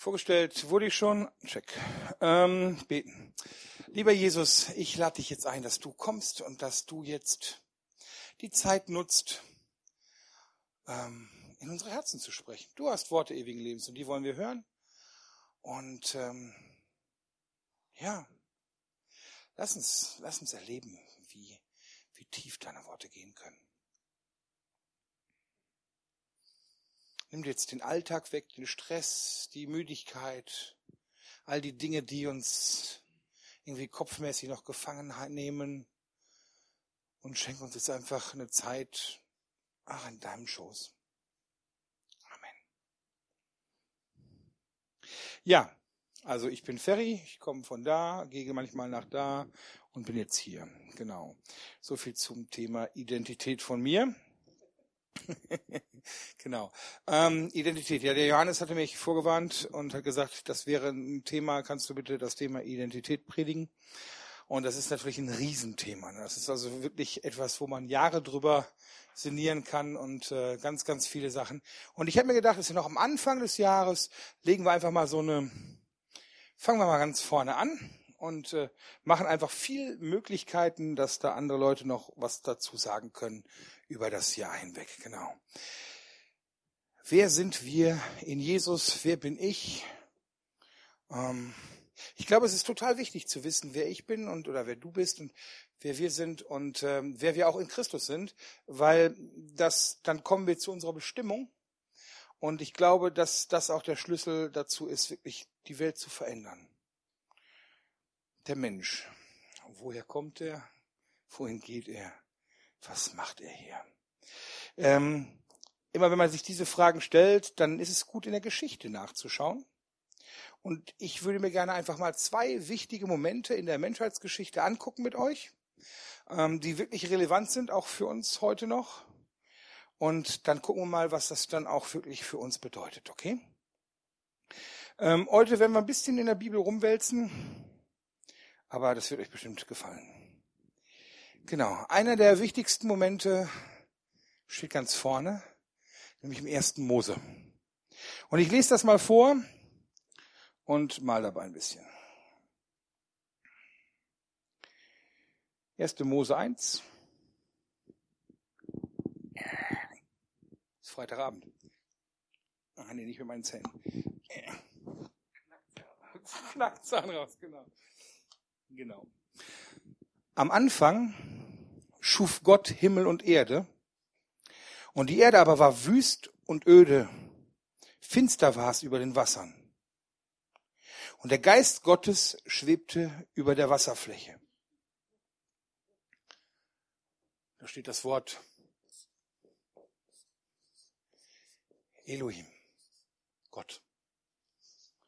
Vorgestellt wurde ich schon. Check. Ähm, beten. Lieber Jesus, ich lade dich jetzt ein, dass du kommst und dass du jetzt die Zeit nutzt, ähm, in unsere Herzen zu sprechen. Du hast Worte ewigen Lebens und die wollen wir hören. Und ähm, ja, lass uns, lass uns erleben, wie, wie tief deine Worte gehen können. Nimm jetzt den Alltag weg, den Stress, die Müdigkeit, all die Dinge, die uns irgendwie kopfmäßig noch gefangen nehmen und schenk uns jetzt einfach eine Zeit, ach, in deinem Schoß. Amen. Ja, also ich bin Ferry, ich komme von da, gehe manchmal nach da und bin jetzt hier. Genau. So viel zum Thema Identität von mir. genau. Ähm, Identität. Ja, der Johannes hatte mich vorgewarnt und hat gesagt, das wäre ein Thema, kannst du bitte das Thema Identität predigen? Und das ist natürlich ein Riesenthema. Ne? Das ist also wirklich etwas, wo man Jahre drüber sinnieren kann und äh, ganz, ganz viele Sachen. Und ich habe mir gedacht, dass wir noch am Anfang des Jahres legen wir einfach mal so eine, fangen wir mal ganz vorne an und äh, machen einfach viel Möglichkeiten, dass da andere Leute noch was dazu sagen können über das Jahr hinweg. Genau. Wer sind wir in Jesus? Wer bin ich? Ähm, ich glaube, es ist total wichtig zu wissen, wer ich bin und oder wer du bist und wer wir sind und ähm, wer wir auch in Christus sind, weil das dann kommen wir zu unserer Bestimmung. Und ich glaube, dass das auch der Schlüssel dazu ist, wirklich die Welt zu verändern. Der Mensch. Woher kommt er? Wohin geht er? Was macht er hier? Ähm, immer wenn man sich diese Fragen stellt, dann ist es gut, in der Geschichte nachzuschauen. Und ich würde mir gerne einfach mal zwei wichtige Momente in der Menschheitsgeschichte angucken mit euch, ähm, die wirklich relevant sind, auch für uns heute noch. Und dann gucken wir mal, was das dann auch wirklich für uns bedeutet, okay? Ähm, heute werden wir ein bisschen in der Bibel rumwälzen, aber das wird euch bestimmt gefallen. Genau, einer der wichtigsten Momente steht ganz vorne, nämlich im ersten Mose. Und ich lese das mal vor und mal dabei ein bisschen. 1. Mose 1. Ist Freitagabend. Ach nee, nicht mit meinen Zähnen. Knackzahn raus, genau. Genau. Am Anfang schuf Gott Himmel und Erde und die Erde aber war wüst und öde. Finster war es über den Wassern. Und der Geist Gottes schwebte über der Wasserfläche. Da steht das Wort Elohim, Gott.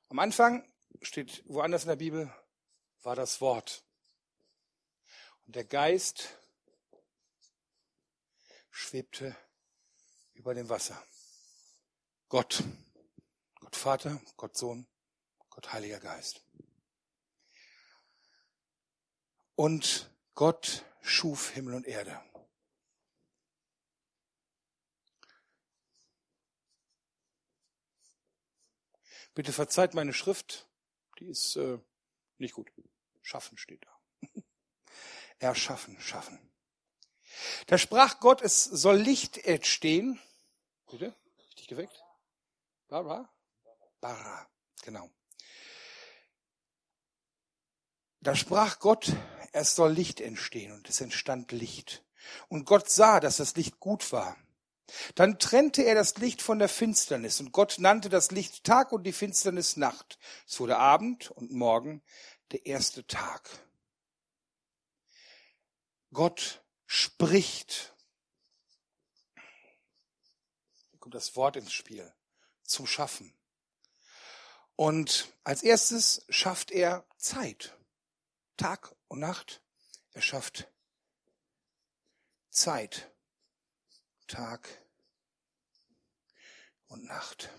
Am Anfang steht woanders in der Bibel, war das Wort. Und der Geist schwebte über dem Wasser. Gott, Gott Vater, Gott Sohn, Gott Heiliger Geist. Und Gott schuf Himmel und Erde. Bitte verzeiht meine Schrift, die ist äh, nicht gut. Schaffen steht da. Erschaffen, schaffen. Da sprach Gott, es soll Licht entstehen Bitte? Richtig geweckt? Bara? Bara, genau. Da sprach Gott, es soll Licht entstehen und es entstand Licht. Und Gott sah, dass das Licht gut war. Dann trennte er das Licht von der Finsternis und Gott nannte das Licht Tag und die Finsternis Nacht. Es wurde Abend und Morgen der erste Tag. Gott spricht kommt das Wort ins Spiel, zum Schaffen. Und als erstes schafft er Zeit, Tag und Nacht. Er schafft Zeit, Tag und Nacht.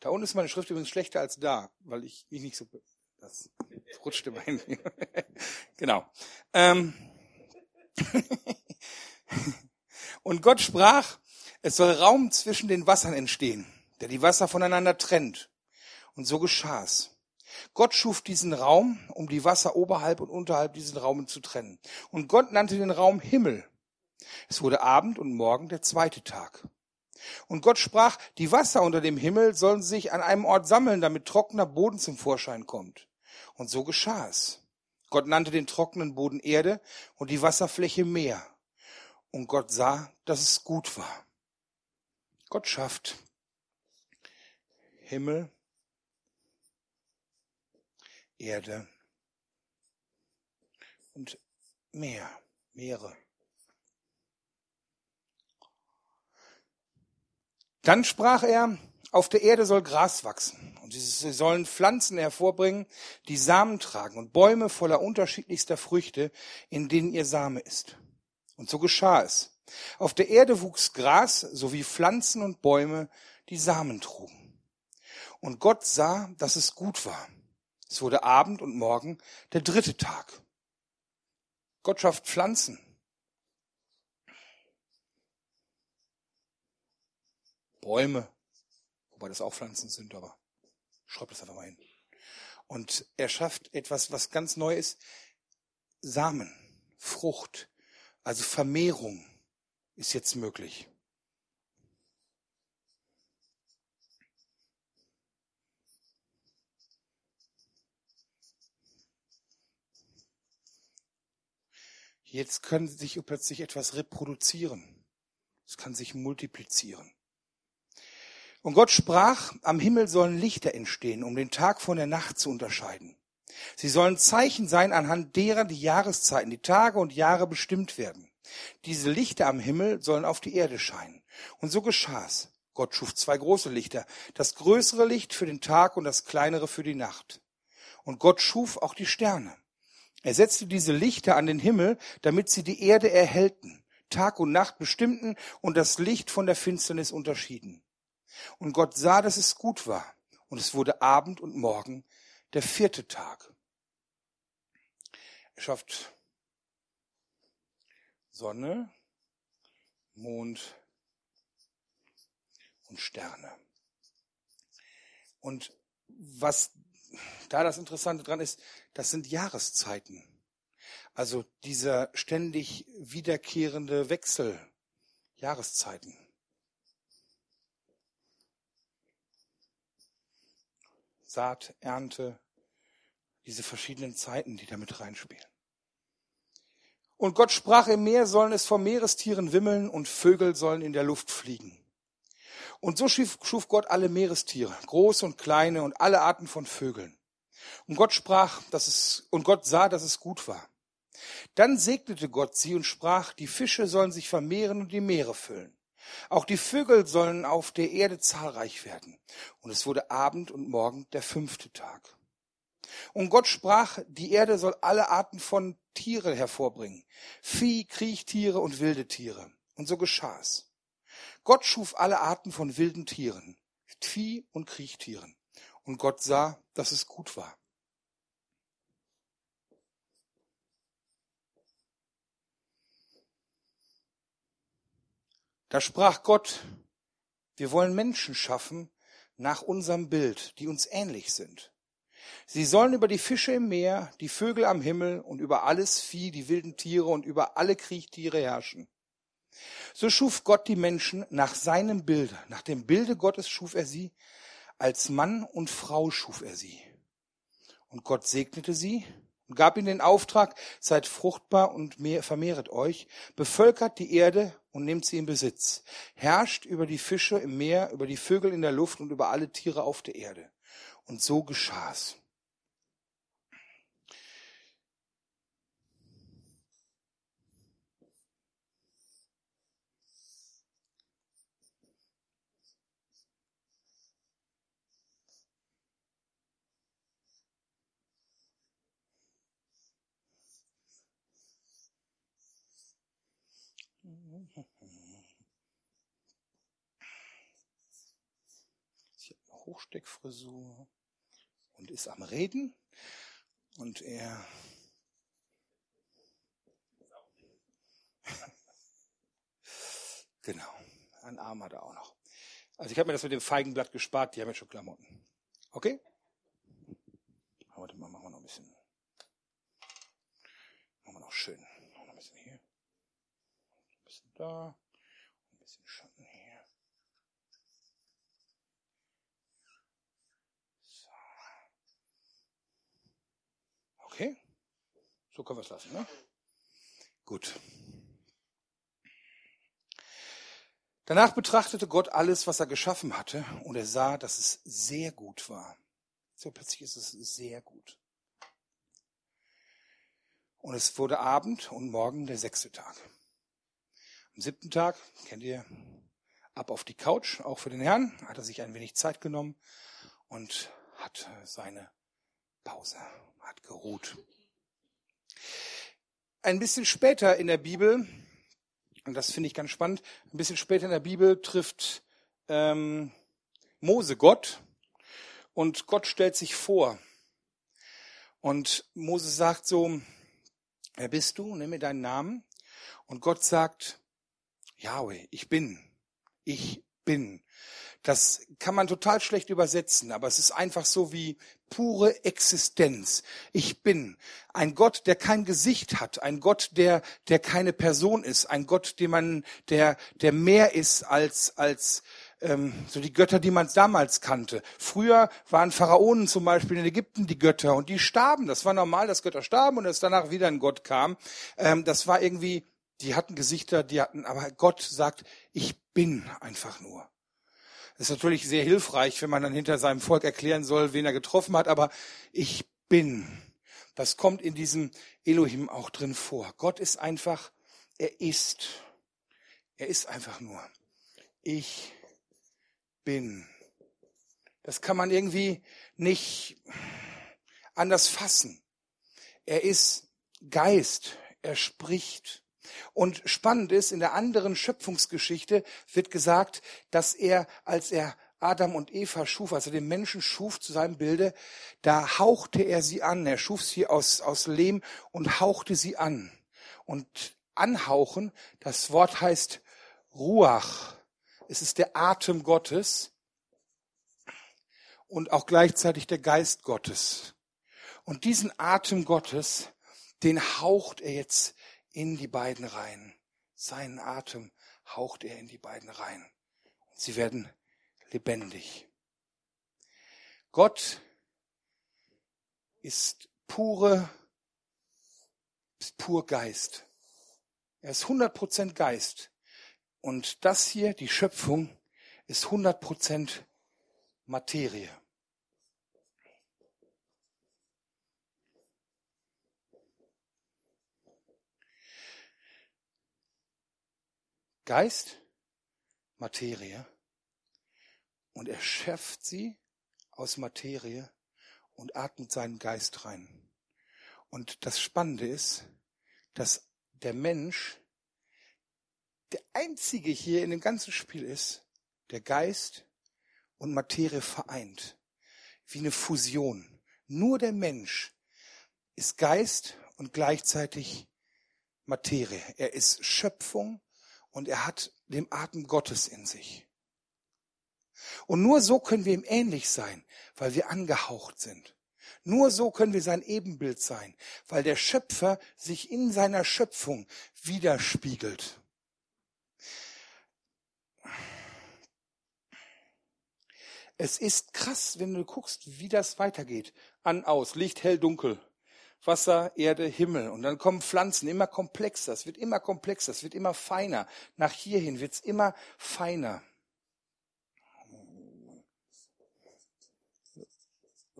Da unten ist meine Schrift übrigens schlechter als da, weil ich mich nicht so, das rutschte bei mir. genau. Ähm. Und Gott sprach, Es soll Raum zwischen den Wassern entstehen, der die Wasser voneinander trennt. Und so geschah's. Gott schuf diesen Raum, um die Wasser oberhalb und unterhalb diesen Raumen zu trennen. Und Gott nannte den Raum Himmel. Es wurde Abend und Morgen der zweite Tag. Und Gott sprach, die Wasser unter dem Himmel sollen sich an einem Ort sammeln, damit trockener Boden zum Vorschein kommt. Und so geschah es. Gott nannte den trockenen Boden Erde und die Wasserfläche Meer. Und Gott sah, dass es gut war. Gott schafft Himmel, Erde und Meer, Meere. Dann sprach er, auf der Erde soll Gras wachsen und sie sollen Pflanzen hervorbringen, die Samen tragen und Bäume voller unterschiedlichster Früchte, in denen ihr Same ist. Und so geschah es. Auf der Erde wuchs Gras sowie Pflanzen und Bäume, die Samen trugen. Und Gott sah, dass es gut war. Es wurde Abend und Morgen der dritte Tag. Gott schafft Pflanzen. Bäume, wobei das auch Pflanzen sind, aber schreib das einfach mal hin. Und er schafft etwas, was ganz neu ist, Samen, Frucht, also Vermehrung ist jetzt möglich. Jetzt können sich plötzlich etwas reproduzieren. Es kann sich multiplizieren. Und Gott sprach, am Himmel sollen Lichter entstehen, um den Tag von der Nacht zu unterscheiden. Sie sollen Zeichen sein, anhand derer die Jahreszeiten, die Tage und Jahre bestimmt werden. Diese Lichter am Himmel sollen auf die Erde scheinen. Und so geschah's. Gott schuf zwei große Lichter, das größere Licht für den Tag und das kleinere für die Nacht. Und Gott schuf auch die Sterne. Er setzte diese Lichter an den Himmel, damit sie die Erde erhellten, Tag und Nacht bestimmten und das Licht von der Finsternis unterschieden. Und Gott sah, dass es gut war, und es wurde Abend und Morgen, der vierte Tag. Er schafft Sonne, Mond und Sterne. Und was da das Interessante dran ist, das sind Jahreszeiten. Also dieser ständig wiederkehrende Wechsel, Jahreszeiten. Saat, Ernte, diese verschiedenen Zeiten, die damit reinspielen. Und Gott sprach im Meer, sollen es vor Meerestieren wimmeln und Vögel sollen in der Luft fliegen. Und so schuf, Gott alle Meerestiere, große und kleine und alle Arten von Vögeln. Und Gott sprach, dass es, und Gott sah, dass es gut war. Dann segnete Gott sie und sprach, die Fische sollen sich vermehren und die Meere füllen. Auch die Vögel sollen auf der Erde zahlreich werden. Und es wurde Abend und Morgen der fünfte Tag. Und Gott sprach, die Erde soll alle Arten von Tiere hervorbringen. Vieh, Kriechtiere und wilde Tiere. Und so geschah's. Gott schuf alle Arten von wilden Tieren, Vieh und Kriechtieren. Und Gott sah, dass es gut war. Da sprach Gott, wir wollen Menschen schaffen nach unserem Bild, die uns ähnlich sind. Sie sollen über die Fische im Meer, die Vögel am Himmel und über alles Vieh, die wilden Tiere und über alle Kriechtiere herrschen. So schuf Gott die Menschen nach seinem Bilde. Nach dem Bilde Gottes schuf er sie. Als Mann und Frau schuf er sie. Und Gott segnete sie und gab ihnen den Auftrag, seid fruchtbar und vermehret euch, bevölkert die Erde und nehmt sie in Besitz, herrscht über die Fische im Meer, über die Vögel in der Luft und über alle Tiere auf der Erde. Und so geschah's. Hochsteckfrisur und ist am Reden und er genau. Ein Arm hat er auch noch. Also ich habe mir das mit dem Feigenblatt gespart, die haben jetzt schon Klamotten. Okay? Warte mal, machen wir noch ein bisschen. Machen wir noch schön. Noch ein bisschen hier. Ein bisschen da. Ein bisschen Schatten hier. So. Okay? So können wir es lassen, ne? Gut. Danach betrachtete Gott alles, was er geschaffen hatte, und er sah, dass es sehr gut war. So plötzlich ist es sehr gut. Und es wurde Abend und morgen der sechste Tag. Am siebten Tag, kennt ihr, ab auf die Couch, auch für den Herrn, hat er sich ein wenig Zeit genommen und hat seine Pause, hat geruht. Ein bisschen später in der Bibel und das finde ich ganz spannend, ein bisschen später in der Bibel trifft ähm, Mose Gott und Gott stellt sich vor. Und Mose sagt so, wer bist du? Nimm mir deinen Namen. Und Gott sagt, Yahweh, ich bin. Ich bin. Das kann man total schlecht übersetzen, aber es ist einfach so wie pure Existenz. Ich bin ein Gott, der kein Gesicht hat, ein Gott, der der keine Person ist, ein Gott, den man der der mehr ist als als ähm, so die Götter, die man damals kannte. Früher waren Pharaonen zum Beispiel in Ägypten die Götter und die starben. Das war normal, dass Götter starben und dass danach wieder ein Gott kam. Ähm, das war irgendwie, die hatten Gesichter, die hatten, aber Gott sagt, ich bin einfach nur. Das ist natürlich sehr hilfreich, wenn man dann hinter seinem Volk erklären soll, wen er getroffen hat, aber ich bin. Das kommt in diesem Elohim auch drin vor. Gott ist einfach, er ist. Er ist einfach nur. Ich bin. Das kann man irgendwie nicht anders fassen. Er ist Geist. Er spricht. Und spannend ist, in der anderen Schöpfungsgeschichte wird gesagt, dass er, als er Adam und Eva schuf, also den Menschen schuf zu seinem Bilde, da hauchte er sie an. Er schuf sie aus, aus Lehm und hauchte sie an. Und anhauchen, das Wort heißt Ruach. Es ist der Atem Gottes und auch gleichzeitig der Geist Gottes. Und diesen Atem Gottes, den haucht er jetzt in die beiden rein. Seinen Atem haucht er in die beiden rein. Und sie werden lebendig. Gott ist pure, ist pur Geist. Er ist 100% Geist. Und das hier, die Schöpfung, ist 100% Materie. Geist, Materie und er schöpft sie aus Materie und atmet seinen Geist rein. Und das Spannende ist, dass der Mensch der einzige hier in dem ganzen Spiel ist, der Geist und Materie vereint. Wie eine Fusion. Nur der Mensch ist Geist und gleichzeitig Materie. Er ist Schöpfung und er hat den Atem Gottes in sich. Und nur so können wir ihm ähnlich sein, weil wir angehaucht sind. Nur so können wir sein Ebenbild sein, weil der Schöpfer sich in seiner Schöpfung widerspiegelt. Es ist krass, wenn du guckst, wie das weitergeht. An, aus, Licht, hell, dunkel. Wasser, Erde, Himmel. Und dann kommen Pflanzen, immer komplexer. Es wird immer komplexer, es wird immer feiner. Nach hierhin wird es immer feiner.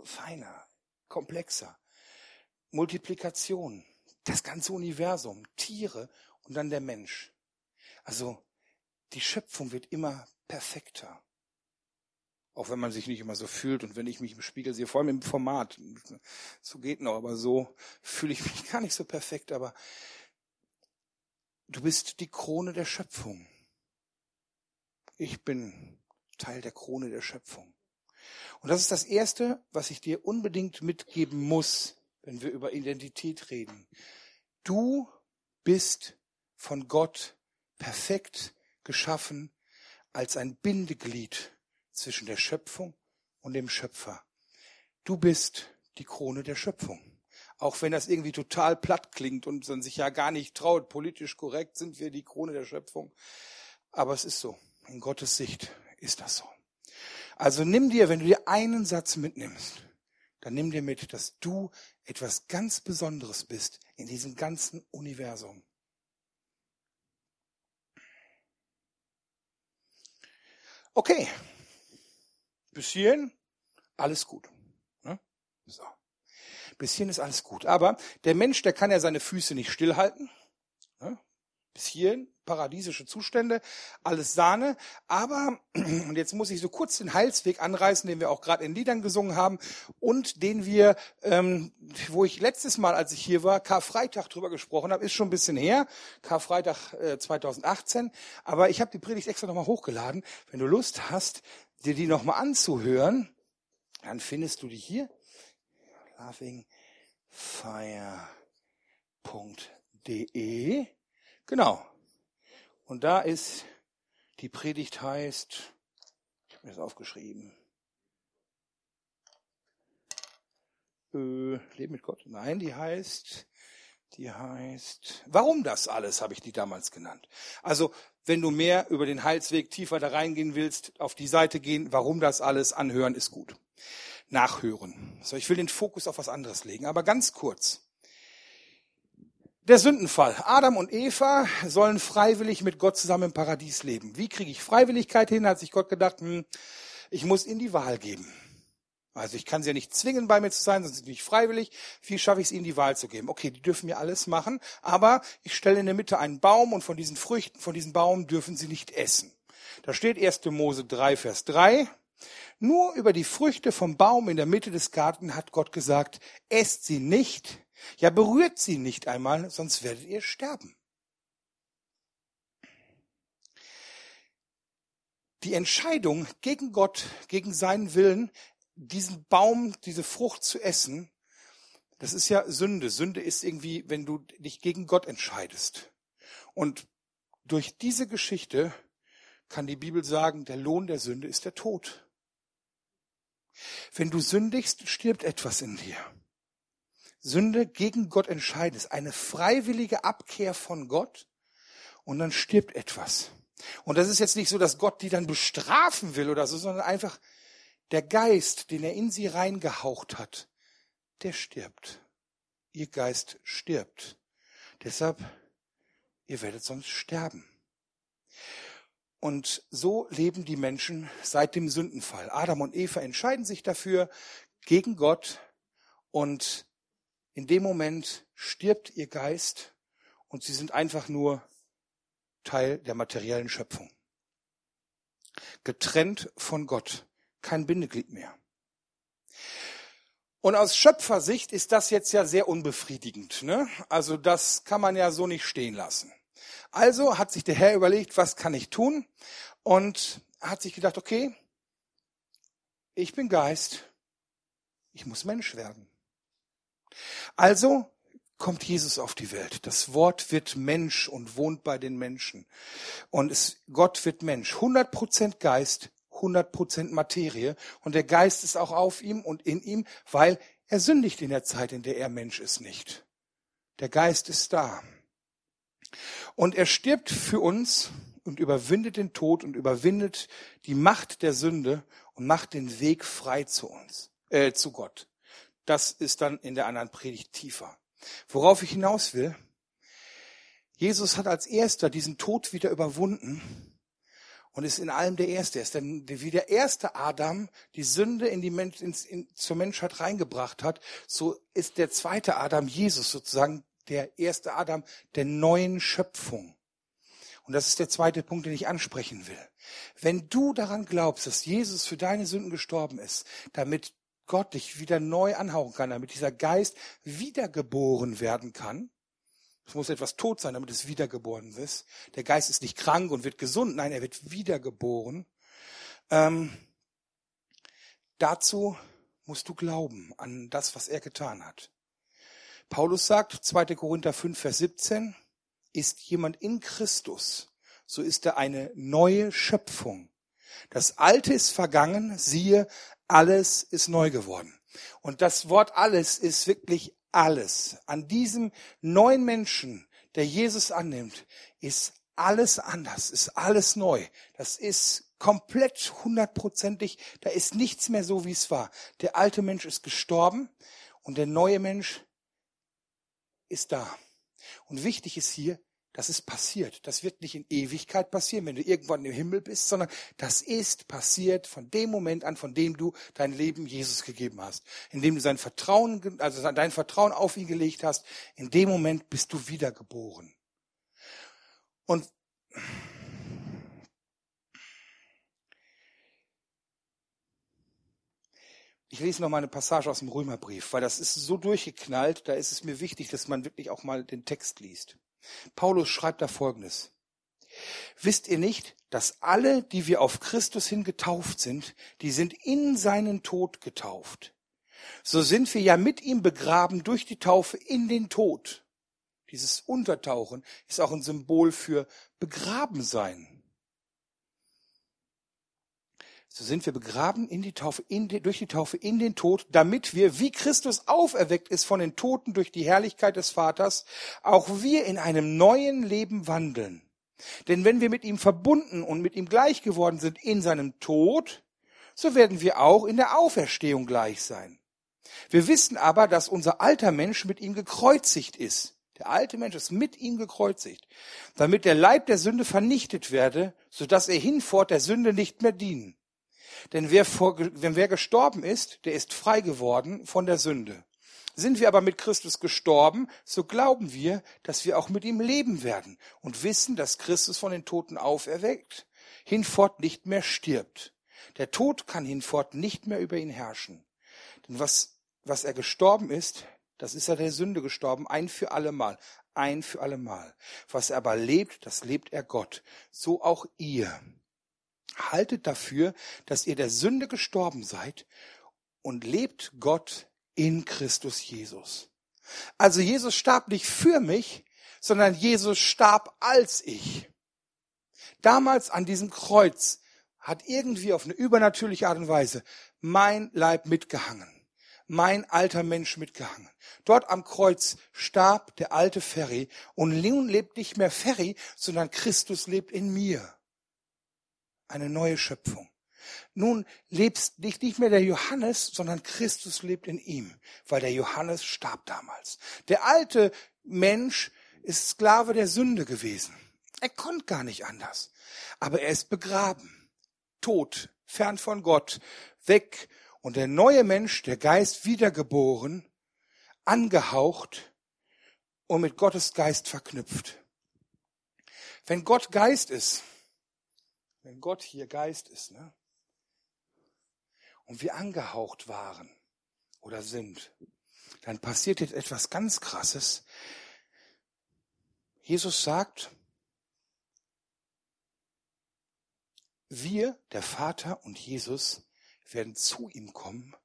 Feiner, komplexer. Multiplikation, das ganze Universum, Tiere und dann der Mensch. Also die Schöpfung wird immer perfekter. Auch wenn man sich nicht immer so fühlt und wenn ich mich im Spiegel sehe, vor allem im Format. So geht noch, aber so fühle ich mich gar nicht so perfekt. Aber du bist die Krone der Schöpfung. Ich bin Teil der Krone der Schöpfung. Und das ist das Erste, was ich dir unbedingt mitgeben muss, wenn wir über Identität reden. Du bist von Gott perfekt geschaffen als ein Bindeglied zwischen der Schöpfung und dem Schöpfer. Du bist die Krone der Schöpfung. Auch wenn das irgendwie total platt klingt und man sich ja gar nicht traut, politisch korrekt sind wir die Krone der Schöpfung. Aber es ist so. In Gottes Sicht ist das so. Also nimm dir, wenn du dir einen Satz mitnimmst, dann nimm dir mit, dass du etwas ganz Besonderes bist in diesem ganzen Universum. Okay, bis hierhin alles gut. Ne? So. Bis hierhin ist alles gut. Aber der Mensch, der kann ja seine Füße nicht stillhalten. Ne? Bis hierhin paradiesische Zustände, alles Sahne. Aber, und jetzt muss ich so kurz den Heilsweg anreißen, den wir auch gerade in Liedern gesungen haben und den wir, ähm, wo ich letztes Mal, als ich hier war, Karfreitag drüber gesprochen habe, ist schon ein bisschen her, Karfreitag äh, 2018. Aber ich habe die Predigt extra nochmal hochgeladen. Wenn du Lust hast, dir die nochmal anzuhören, dann findest du die hier. lovingfire.de. Genau. Und da ist, die Predigt heißt, ich habe mir das aufgeschrieben. Äh, Leben mit Gott. Nein, die heißt, die heißt, warum das alles, habe ich die damals genannt. Also, wenn du mehr über den Heilsweg tiefer da reingehen willst, auf die Seite gehen, warum das alles anhören, ist gut. Nachhören. So, ich will den Fokus auf was anderes legen, aber ganz kurz. Der Sündenfall. Adam und Eva sollen freiwillig mit Gott zusammen im Paradies leben. Wie kriege ich Freiwilligkeit hin? Hat sich Gott gedacht, hm, ich muss ihnen die Wahl geben. Also ich kann sie ja nicht zwingen, bei mir zu sein, sonst sind sie nicht freiwillig. Wie schaffe ich es ihnen, die Wahl zu geben? Okay, die dürfen mir alles machen, aber ich stelle in der Mitte einen Baum und von diesen Früchten, von diesem Baum dürfen sie nicht essen. Da steht 1. Mose 3, Vers 3. Nur über die Früchte vom Baum in der Mitte des Garten hat Gott gesagt, esst sie nicht, ja, berührt sie nicht einmal, sonst werdet ihr sterben. Die Entscheidung gegen Gott, gegen seinen Willen, diesen Baum, diese Frucht zu essen, das ist ja Sünde. Sünde ist irgendwie, wenn du dich gegen Gott entscheidest. Und durch diese Geschichte kann die Bibel sagen, der Lohn der Sünde ist der Tod. Wenn du sündigst, stirbt etwas in dir. Sünde gegen Gott entscheiden ist eine freiwillige Abkehr von Gott und dann stirbt etwas. Und das ist jetzt nicht so, dass Gott die dann bestrafen will oder so, sondern einfach der Geist, den er in sie reingehaucht hat, der stirbt. Ihr Geist stirbt. Deshalb, ihr werdet sonst sterben. Und so leben die Menschen seit dem Sündenfall. Adam und Eva entscheiden sich dafür gegen Gott und in dem Moment stirbt ihr Geist und sie sind einfach nur Teil der materiellen Schöpfung. Getrennt von Gott, kein Bindeglied mehr. Und aus Schöpfersicht ist das jetzt ja sehr unbefriedigend. Ne? Also das kann man ja so nicht stehen lassen. Also hat sich der Herr überlegt, was kann ich tun? Und hat sich gedacht, okay, ich bin Geist, ich muss Mensch werden. Also kommt Jesus auf die Welt. Das Wort wird Mensch und wohnt bei den Menschen. Und es, Gott wird Mensch. 100% Geist, 100% Materie. Und der Geist ist auch auf ihm und in ihm, weil er sündigt in der Zeit, in der er Mensch ist, nicht. Der Geist ist da. Und er stirbt für uns und überwindet den Tod und überwindet die Macht der Sünde und macht den Weg frei zu uns, äh, zu Gott. Das ist dann in der anderen Predigt tiefer. Worauf ich hinaus will, Jesus hat als erster diesen Tod wieder überwunden und ist in allem der Erste. Er ist dann wie der erste Adam die Sünde in die Mensch, in, in, zur Menschheit reingebracht hat, so ist der zweite Adam Jesus sozusagen der erste Adam der neuen Schöpfung. Und das ist der zweite Punkt, den ich ansprechen will. Wenn du daran glaubst, dass Jesus für deine Sünden gestorben ist, damit Gott dich wieder neu anhauchen kann, damit dieser Geist wiedergeboren werden kann. Es muss etwas tot sein, damit es wiedergeboren ist. Der Geist ist nicht krank und wird gesund. Nein, er wird wiedergeboren. Ähm, dazu musst du glauben an das, was er getan hat. Paulus sagt, 2. Korinther 5, Vers 17, ist jemand in Christus, so ist er eine neue Schöpfung. Das Alte ist vergangen, siehe, alles ist neu geworden. Und das Wort alles ist wirklich alles. An diesem neuen Menschen, der Jesus annimmt, ist alles anders, ist alles neu. Das ist komplett hundertprozentig, da ist nichts mehr so, wie es war. Der alte Mensch ist gestorben und der neue Mensch ist da. Und wichtig ist hier, das ist passiert. Das wird nicht in Ewigkeit passieren, wenn du irgendwann im Himmel bist, sondern das ist passiert von dem Moment an, von dem du dein Leben Jesus gegeben hast. Indem du sein Vertrauen, also dein Vertrauen auf ihn gelegt hast, in dem Moment bist du wiedergeboren. Und Ich lese noch mal eine Passage aus dem Römerbrief, weil das ist so durchgeknallt, da ist es mir wichtig, dass man wirklich auch mal den Text liest. Paulus schreibt da Folgendes. Wisst ihr nicht, dass alle, die wir auf Christus hin getauft sind, die sind in seinen Tod getauft. So sind wir ja mit ihm begraben durch die Taufe in den Tod. Dieses Untertauchen ist auch ein Symbol für begraben sein. So sind wir begraben in die Taufe, in die, durch die Taufe in den Tod, damit wir, wie Christus auferweckt ist von den Toten durch die Herrlichkeit des Vaters, auch wir in einem neuen Leben wandeln. Denn wenn wir mit ihm verbunden und mit ihm gleich geworden sind in seinem Tod, so werden wir auch in der Auferstehung gleich sein. Wir wissen aber, dass unser alter Mensch mit ihm gekreuzigt ist. Der alte Mensch ist mit ihm gekreuzigt, damit der Leib der Sünde vernichtet werde, so dass er hinfort der Sünde nicht mehr dienen. Denn wer, vor, wenn wer gestorben ist, der ist frei geworden von der Sünde. Sind wir aber mit Christus gestorben, so glauben wir, dass wir auch mit ihm leben werden und wissen, dass Christus von den Toten auferweckt, hinfort nicht mehr stirbt. Der Tod kann hinfort nicht mehr über ihn herrschen. Denn was, was er gestorben ist, das ist er der Sünde gestorben, ein für allemal, ein für allemal. Was er aber lebt, das lebt er Gott. So auch ihr haltet dafür, dass ihr der Sünde gestorben seid und lebt Gott in Christus Jesus. Also Jesus starb nicht für mich, sondern Jesus starb als ich. Damals an diesem Kreuz hat irgendwie auf eine übernatürliche Art und Weise mein Leib mitgehangen, mein alter Mensch mitgehangen. Dort am Kreuz starb der alte Ferry und nun lebt nicht mehr Ferry, sondern Christus lebt in mir eine neue Schöpfung. Nun lebst nicht, nicht mehr der Johannes, sondern Christus lebt in ihm, weil der Johannes starb damals. Der alte Mensch ist Sklave der Sünde gewesen. Er konnte gar nicht anders. Aber er ist begraben, tot, fern von Gott, weg. Und der neue Mensch, der Geist wiedergeboren, angehaucht und mit Gottes Geist verknüpft. Wenn Gott Geist ist, wenn Gott hier Geist ist, ne? Und wir angehaucht waren oder sind, dann passiert jetzt etwas ganz Krasses. Jesus sagt, wir, der Vater und Jesus, werden zu ihm kommen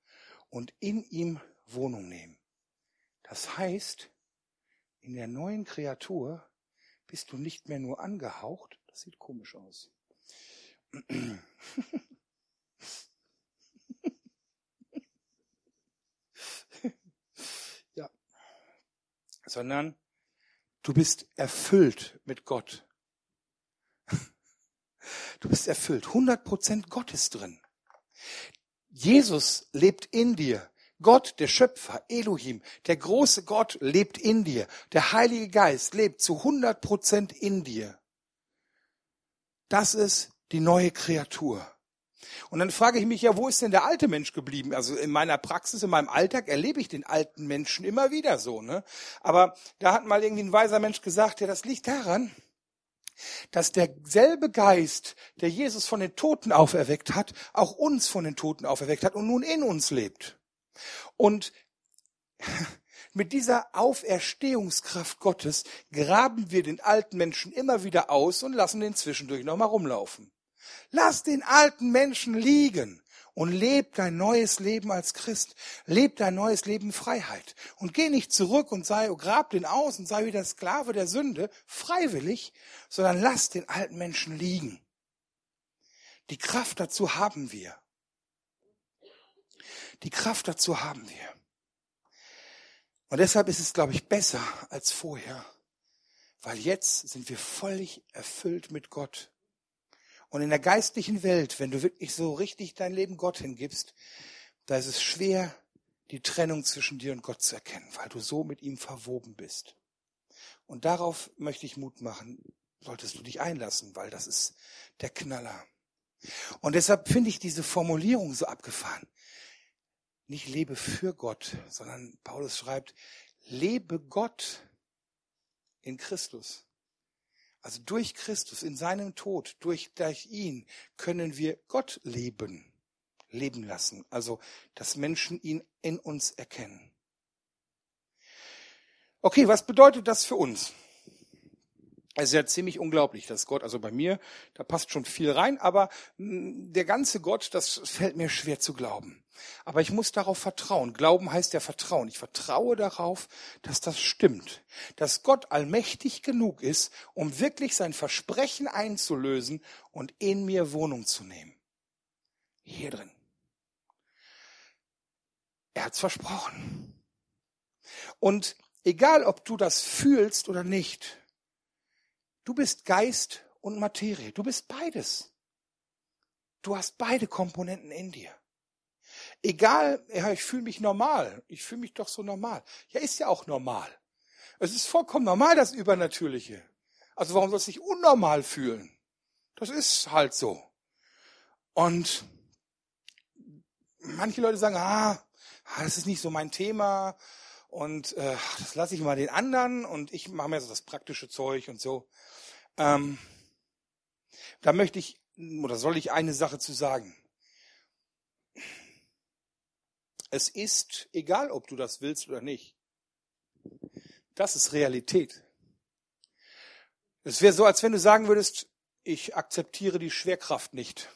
und in ihm Wohnung nehmen. Das heißt, in der neuen Kreatur bist du nicht mehr nur angehaucht, das sieht komisch aus, ja. Sondern du bist erfüllt mit Gott. Du bist erfüllt. 100 Prozent Gott ist drin. Jesus lebt in dir. Gott, der Schöpfer, Elohim, der große Gott lebt in dir. Der Heilige Geist lebt zu 100 Prozent in dir. Das ist die neue Kreatur. Und dann frage ich mich ja, wo ist denn der alte Mensch geblieben? Also in meiner Praxis, in meinem Alltag erlebe ich den alten Menschen immer wieder so, ne? Aber da hat mal irgendwie ein weiser Mensch gesagt, ja, das liegt daran, dass derselbe Geist, der Jesus von den Toten auferweckt hat, auch uns von den Toten auferweckt hat und nun in uns lebt. Und mit dieser Auferstehungskraft Gottes graben wir den alten Menschen immer wieder aus und lassen den zwischendurch nochmal rumlaufen. Lass den alten Menschen liegen und leb dein neues Leben als Christ. Leb dein neues Leben in Freiheit. Und geh nicht zurück und sei, grab den aus und sei wieder Sklave der Sünde, freiwillig, sondern lass den alten Menschen liegen. Die Kraft dazu haben wir. Die Kraft dazu haben wir. Und deshalb ist es, glaube ich, besser als vorher, weil jetzt sind wir völlig erfüllt mit Gott. Und in der geistlichen Welt, wenn du wirklich so richtig dein Leben Gott hingibst, da ist es schwer, die Trennung zwischen dir und Gott zu erkennen, weil du so mit ihm verwoben bist. Und darauf möchte ich Mut machen, solltest du dich einlassen, weil das ist der Knaller. Und deshalb finde ich diese Formulierung so abgefahren. Nicht lebe für Gott, sondern Paulus schreibt, lebe Gott in Christus. Also durch Christus, in seinem Tod, durch, durch ihn können wir Gott leben, leben lassen. Also, dass Menschen ihn in uns erkennen. Okay, was bedeutet das für uns? Es ist ja ziemlich unglaublich, dass Gott, also bei mir, da passt schon viel rein, aber mm, der ganze Gott, das fällt mir schwer zu glauben. Aber ich muss darauf vertrauen. Glauben heißt ja Vertrauen. Ich vertraue darauf, dass das stimmt. Dass Gott allmächtig genug ist, um wirklich sein Versprechen einzulösen und in mir Wohnung zu nehmen. Hier drin. Er hat's versprochen. Und egal, ob du das fühlst oder nicht, Du bist Geist und Materie. Du bist beides. Du hast beide Komponenten in dir. Egal, ja, ich fühle mich normal. Ich fühle mich doch so normal. Ja, ist ja auch normal. Es ist vollkommen normal, das Übernatürliche. Also warum soll es sich unnormal fühlen? Das ist halt so. Und manche Leute sagen, ah, das ist nicht so mein Thema und äh, das lasse ich mal den anderen und ich mache mir so das praktische Zeug und so. Ähm, da möchte ich oder soll ich eine Sache zu sagen. Es ist egal, ob du das willst oder nicht. Das ist Realität. Es wäre so, als wenn du sagen würdest, ich akzeptiere die Schwerkraft nicht.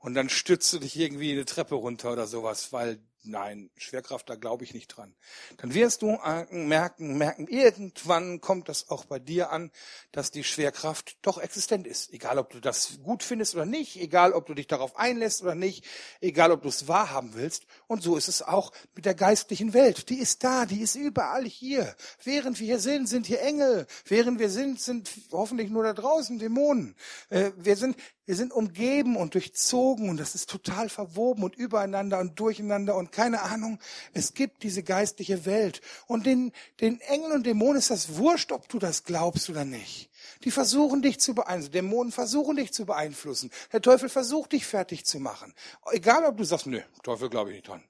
Und dann stützt du dich irgendwie eine Treppe runter oder sowas, weil Nein, Schwerkraft, da glaube ich nicht dran. Dann wirst du merken, merken, irgendwann kommt das auch bei dir an, dass die Schwerkraft doch existent ist. Egal, ob du das gut findest oder nicht, egal, ob du dich darauf einlässt oder nicht, egal, ob du es wahrhaben willst. Und so ist es auch mit der geistlichen Welt. Die ist da, die ist überall hier. Während wir hier sind, sind hier Engel. Während wir sind, sind hoffentlich nur da draußen Dämonen. Äh, wir sind, wir sind umgeben und durchzogen und das ist total verwoben und übereinander und durcheinander und keine Ahnung. Es gibt diese geistliche Welt und den, den Engeln und Dämonen ist das wurscht, ob du das glaubst oder nicht. Die versuchen dich zu beeinflussen. Dämonen versuchen dich zu beeinflussen. Der Teufel versucht dich fertig zu machen. Egal, ob du sagst, nö, Teufel glaube ich nicht dran.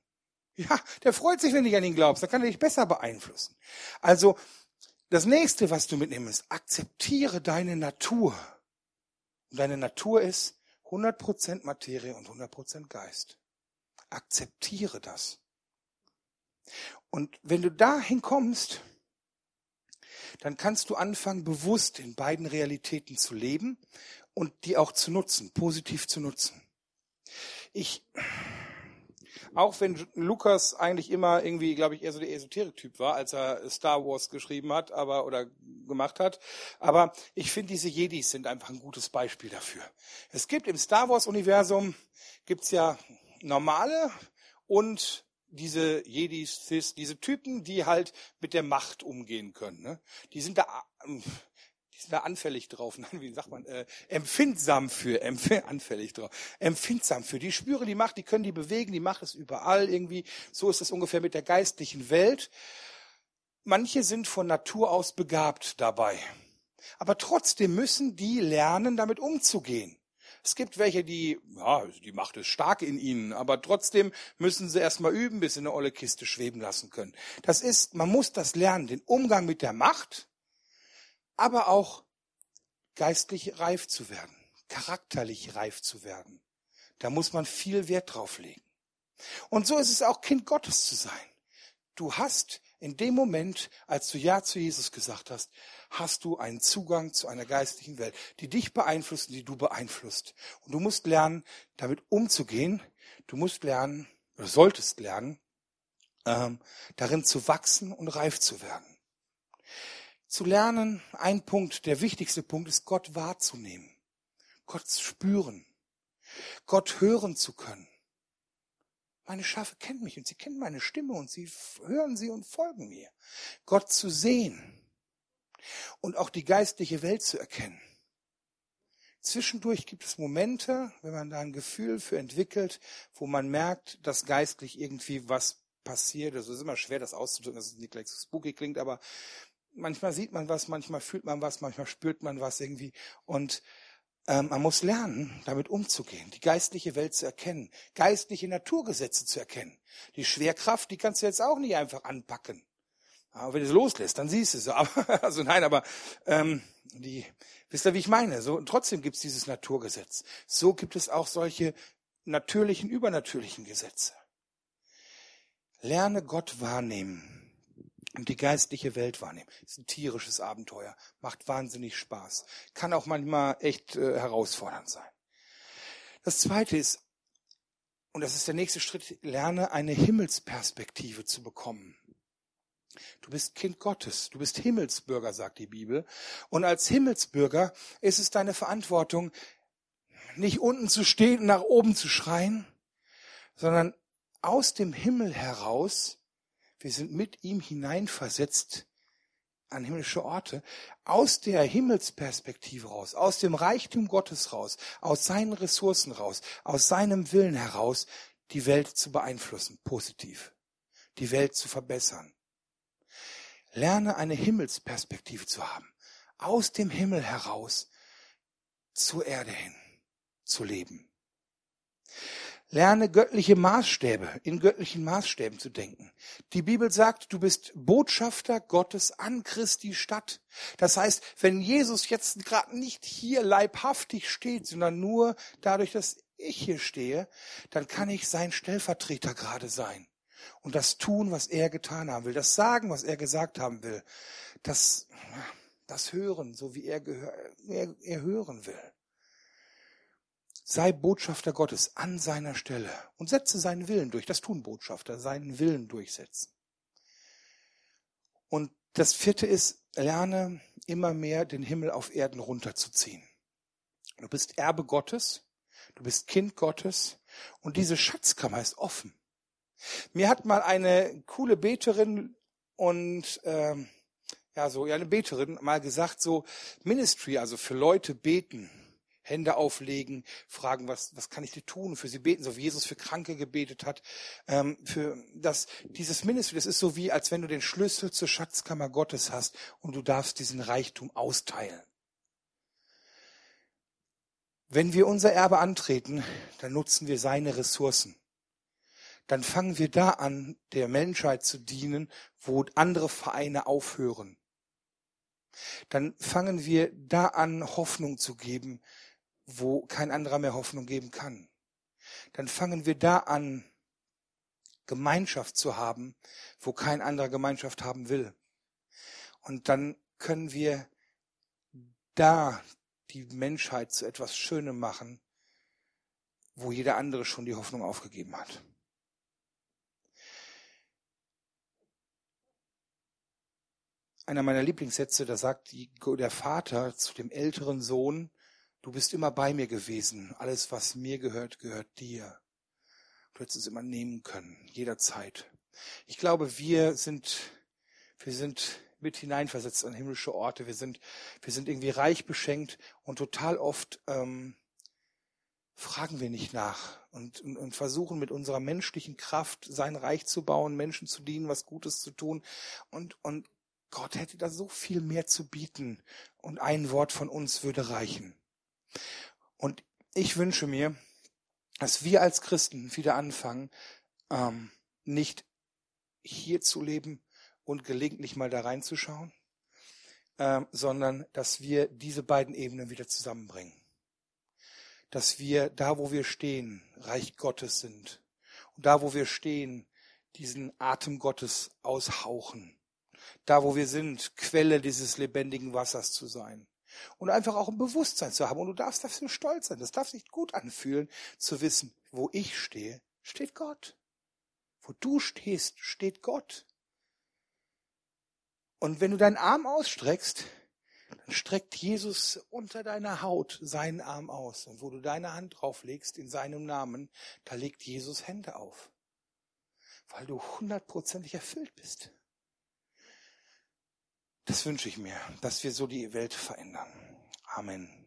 Ja, der freut sich, wenn du an ihn glaubst. Dann kann er dich besser beeinflussen. Also, das nächste, was du mitnimmst, akzeptiere deine Natur. Und deine Natur ist 100% Materie und 100% Geist. Akzeptiere das. Und wenn du dahin kommst, dann kannst du anfangen, bewusst in beiden Realitäten zu leben und die auch zu nutzen, positiv zu nutzen. Ich, auch wenn Lukas eigentlich immer irgendwie, glaube ich, eher so der Esoterik-Typ war, als er Star Wars geschrieben hat, aber oder gemacht hat. Aber ich finde, diese Jedis sind einfach ein gutes Beispiel dafür. Es gibt im Star Wars-Universum gibt's ja normale und diese Jedis, diese Typen, die halt mit der Macht umgehen können. Ne? Die sind da sind da anfällig drauf, nein, wie sagt man, äh, empfindsam für, empf anfällig drauf, empfindsam für. Die spüren die Macht, die können die bewegen, die Macht ist überall irgendwie. So ist es ungefähr mit der geistlichen Welt. Manche sind von Natur aus begabt dabei. Aber trotzdem müssen die lernen, damit umzugehen. Es gibt welche, die, ja, die Macht ist stark in ihnen, aber trotzdem müssen sie erstmal üben, bis sie eine olle Kiste schweben lassen können. Das ist, man muss das lernen, den Umgang mit der Macht aber auch geistlich reif zu werden, charakterlich reif zu werden. Da muss man viel Wert drauf legen. Und so ist es auch Kind Gottes zu sein. Du hast in dem Moment, als du Ja zu Jesus gesagt hast, hast du einen Zugang zu einer geistlichen Welt, die dich beeinflusst und die du beeinflusst. Und du musst lernen, damit umzugehen. Du musst lernen, oder solltest lernen, ähm, darin zu wachsen und reif zu werden zu lernen, ein Punkt, der wichtigste Punkt ist, Gott wahrzunehmen. Gott spüren, Gott hören zu können. Meine Schafe kennen mich und sie kennen meine Stimme und sie hören sie und folgen mir. Gott zu sehen und auch die geistliche Welt zu erkennen. Zwischendurch gibt es Momente, wenn man da ein Gefühl für entwickelt, wo man merkt, dass geistlich irgendwie was passiert. Also es ist immer schwer, das auszudrücken, dass es nicht gleich so spooky klingt, aber manchmal sieht man was, manchmal fühlt man was, manchmal spürt man was irgendwie. Und ähm, man muss lernen, damit umzugehen, die geistliche Welt zu erkennen, geistliche Naturgesetze zu erkennen. Die Schwerkraft, die kannst du jetzt auch nicht einfach anpacken. Aber wenn du es loslässt, dann siehst du es. Aber, also nein, aber ähm, die, wisst ihr, wie ich meine? So, trotzdem gibt es dieses Naturgesetz. So gibt es auch solche natürlichen, übernatürlichen Gesetze. Lerne Gott wahrnehmen und die geistliche Welt wahrnehmen. Das ist ein tierisches Abenteuer, macht wahnsinnig Spaß, kann auch manchmal echt äh, herausfordernd sein. Das zweite ist, und das ist der nächste Schritt, lerne eine Himmelsperspektive zu bekommen. Du bist Kind Gottes, du bist Himmelsbürger, sagt die Bibel. Und als Himmelsbürger ist es deine Verantwortung, nicht unten zu stehen und nach oben zu schreien, sondern aus dem Himmel heraus wir sind mit ihm hineinversetzt an himmlische Orte, aus der Himmelsperspektive raus, aus dem Reichtum Gottes raus, aus seinen Ressourcen raus, aus seinem Willen heraus, die Welt zu beeinflussen, positiv, die Welt zu verbessern. Lerne eine Himmelsperspektive zu haben, aus dem Himmel heraus zur Erde hin zu leben. Lerne göttliche Maßstäbe, in göttlichen Maßstäben zu denken. Die Bibel sagt, du bist Botschafter Gottes an Christi Stadt. Das heißt, wenn Jesus jetzt gerade nicht hier leibhaftig steht, sondern nur dadurch, dass ich hier stehe, dann kann ich sein Stellvertreter gerade sein und das tun, was er getan haben will, das sagen, was er gesagt haben will, das, das hören, so wie er, er, er hören will. Sei Botschafter Gottes an seiner Stelle und setze seinen Willen durch. Das tun Botschafter, seinen Willen durchsetzen. Und das vierte ist, lerne immer mehr den Himmel auf Erden runterzuziehen. Du bist Erbe Gottes, du bist Kind Gottes und diese Schatzkammer ist offen. Mir hat mal eine coole Beterin und ähm, ja so ja eine Beterin mal gesagt so Ministry, also für Leute beten Hände auflegen, fragen, was, was kann ich dir tun, für sie beten, so wie Jesus für Kranke gebetet hat. Ähm, für das, dieses Ministry, das ist so wie, als wenn du den Schlüssel zur Schatzkammer Gottes hast und du darfst diesen Reichtum austeilen. Wenn wir unser Erbe antreten, dann nutzen wir seine Ressourcen. Dann fangen wir da an, der Menschheit zu dienen, wo andere Vereine aufhören. Dann fangen wir da an, Hoffnung zu geben, wo kein anderer mehr Hoffnung geben kann. Dann fangen wir da an, Gemeinschaft zu haben, wo kein anderer Gemeinschaft haben will. Und dann können wir da die Menschheit zu etwas Schönem machen, wo jeder andere schon die Hoffnung aufgegeben hat. Einer meiner Lieblingssätze, da sagt der Vater zu dem älteren Sohn, Du bist immer bei mir gewesen. Alles, was mir gehört, gehört dir. Du hättest es immer nehmen können, jederzeit. Ich glaube, wir sind, wir sind mit hineinversetzt an himmlische Orte. Wir sind, wir sind irgendwie reich beschenkt und total oft ähm, fragen wir nicht nach und, und, und versuchen mit unserer menschlichen Kraft sein Reich zu bauen, Menschen zu dienen, was Gutes zu tun. Und, und Gott hätte da so viel mehr zu bieten und ein Wort von uns würde reichen. Und ich wünsche mir, dass wir als Christen wieder anfangen, ähm, nicht hier zu leben und gelegentlich mal da reinzuschauen, ähm, sondern dass wir diese beiden Ebenen wieder zusammenbringen. Dass wir da, wo wir stehen, Reich Gottes sind. Und da, wo wir stehen, diesen Atem Gottes aushauchen. Da, wo wir sind, Quelle dieses lebendigen Wassers zu sein. Und einfach auch ein Bewusstsein zu haben. Und du darfst dafür stolz sein. Das darf sich gut anfühlen, zu wissen, wo ich stehe, steht Gott. Wo du stehst, steht Gott. Und wenn du deinen Arm ausstreckst, dann streckt Jesus unter deiner Haut seinen Arm aus. Und wo du deine Hand drauflegst in seinem Namen, da legt Jesus Hände auf. Weil du hundertprozentig erfüllt bist. Das wünsche ich mir, dass wir so die Welt verändern. Amen.